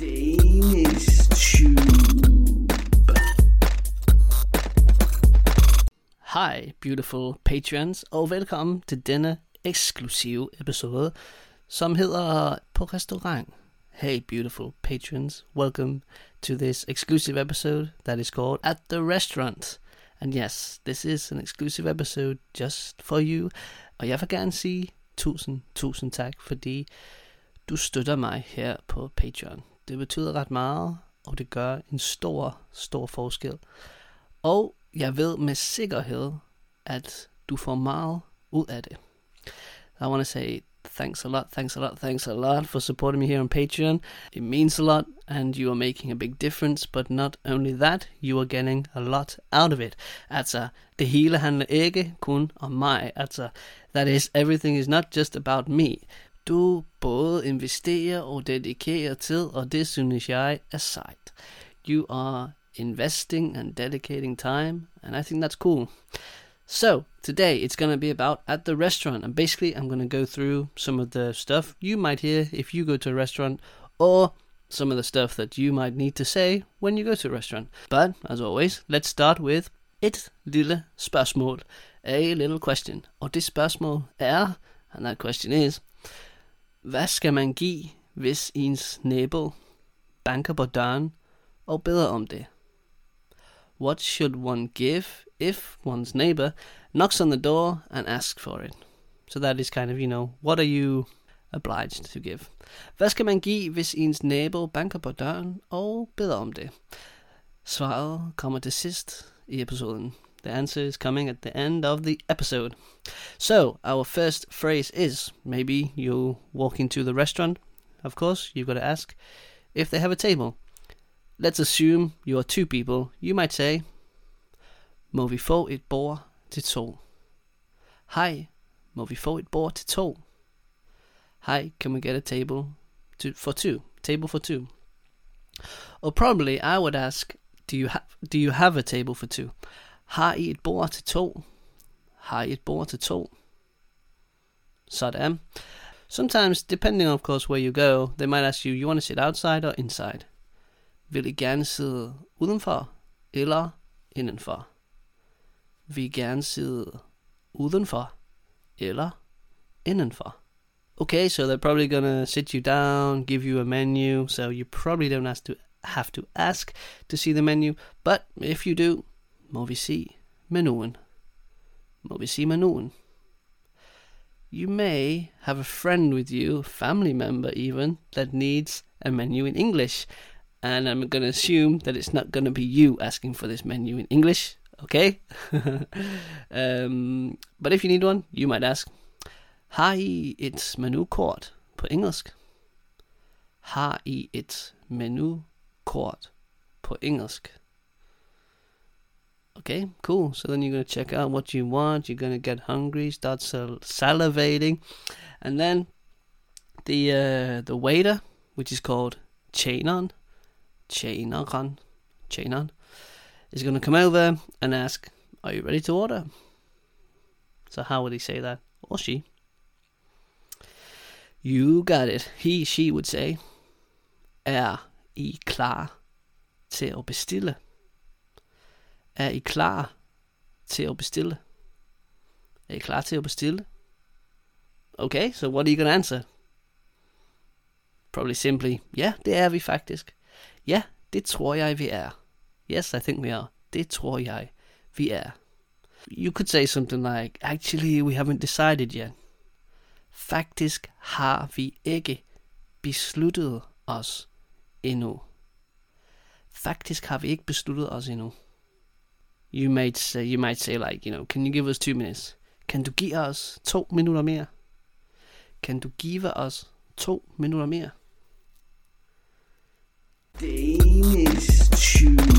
Danish Tube. Hej, beautiful patrons, og velkommen til denne eksklusive episode, som hedder På Restaurant. Hey, beautiful patrons, welcome to this exclusive episode that is called At the Restaurant. And yes, this is an exclusive episode just for you. Og jeg vil gerne sige tusind, tusind tak, fordi du støtter mig her på Patreon. Det betyder ret meget, og det gør en stor, stor forskel. Og jeg ved med sikkerhed, at du får meget ud af det. I want to say thanks a lot, thanks a lot, thanks a lot for supporting me here on Patreon. It means a lot, and you are making a big difference. But not only that, you are getting a lot out of it. Altså, det hele handler ikke kun om mig. Altså, that is, everything is not just about me. Du både investerer og dedikerer tid, og det synes jeg er sejt. You are investing and dedicating time, and I think that's cool. So, today it's going to be about at the restaurant, and basically, I'm going to go through some of the stuff you might hear if you go to a restaurant, or some of the stuff that you might need to say when you go to a restaurant. But, as always, let's start with et lille spørgsmål, a little question. Og det spørgsmål er, and that question is, hvad skal man give, hvis ens nabo banker på døren og beder om det? What should one give if one's neighbor knocks on the door and asks for it? So that is kind of, you know, what are you obliged to give? Hvad skal man give, hvis ens nabo banker på døren og beder om det? Svaret kommer til sidst i episoden. The answer is coming at the end of the episode. So, our first phrase is maybe you walk into the restaurant. Of course, you've got to ask if they have a table. Let's assume you are two people. You might say, Må vi få et to? Hi, må vi få et bord til to? Hi, can we get a table to, for two? Table for two. Or probably I would ask, do you have do you have a table for two? Har I et bord til to? Har I et bord til to? Sådan. Sometimes, depending of course where you go, they might ask you, you want to sit outside or inside? Vil I gerne sidde udenfor eller indenfor? Vil I gerne sidde udenfor eller indenfor? Okay, so they're probably gonna sit you down, give you a menu, so you probably don't have to have to ask to see the menu, but if you do, må vi se menuen. Må vi se menuen. You may have a friend with you, a family member even, that needs a menu in English. And I'm going to assume that it's not going to be you asking for this menu in English, okay? um, but if you need one, you might ask, Har I et menukort på engelsk? Har I et menukort på engelsk? Okay, cool. So then you're going to check out what you want. You're going to get hungry, start sal- salivating, and then the uh, the waiter, which is called Chainon, Chainon, Chainon, is going to come over and ask, "Are you ready to order?" So how would he say that, or she? You got it. He, she would say, "Er I klar til at bestille?" Er I klar til at bestille? Er I klar til at bestille? Okay, so what are you going to answer? Probably simply, ja, det er vi faktisk. Ja, det tror jeg, vi er. Yes, I think we are. Det tror jeg, vi er. You could say something like, actually, we haven't decided yet. Faktisk har vi ikke besluttet os endnu. Faktisk har vi ikke besluttet os endnu. You might say, you might say like, you know, can you give us two minutes? Kan du give os to minutter mere? Kan du give os to minutter mere? Danish Tube.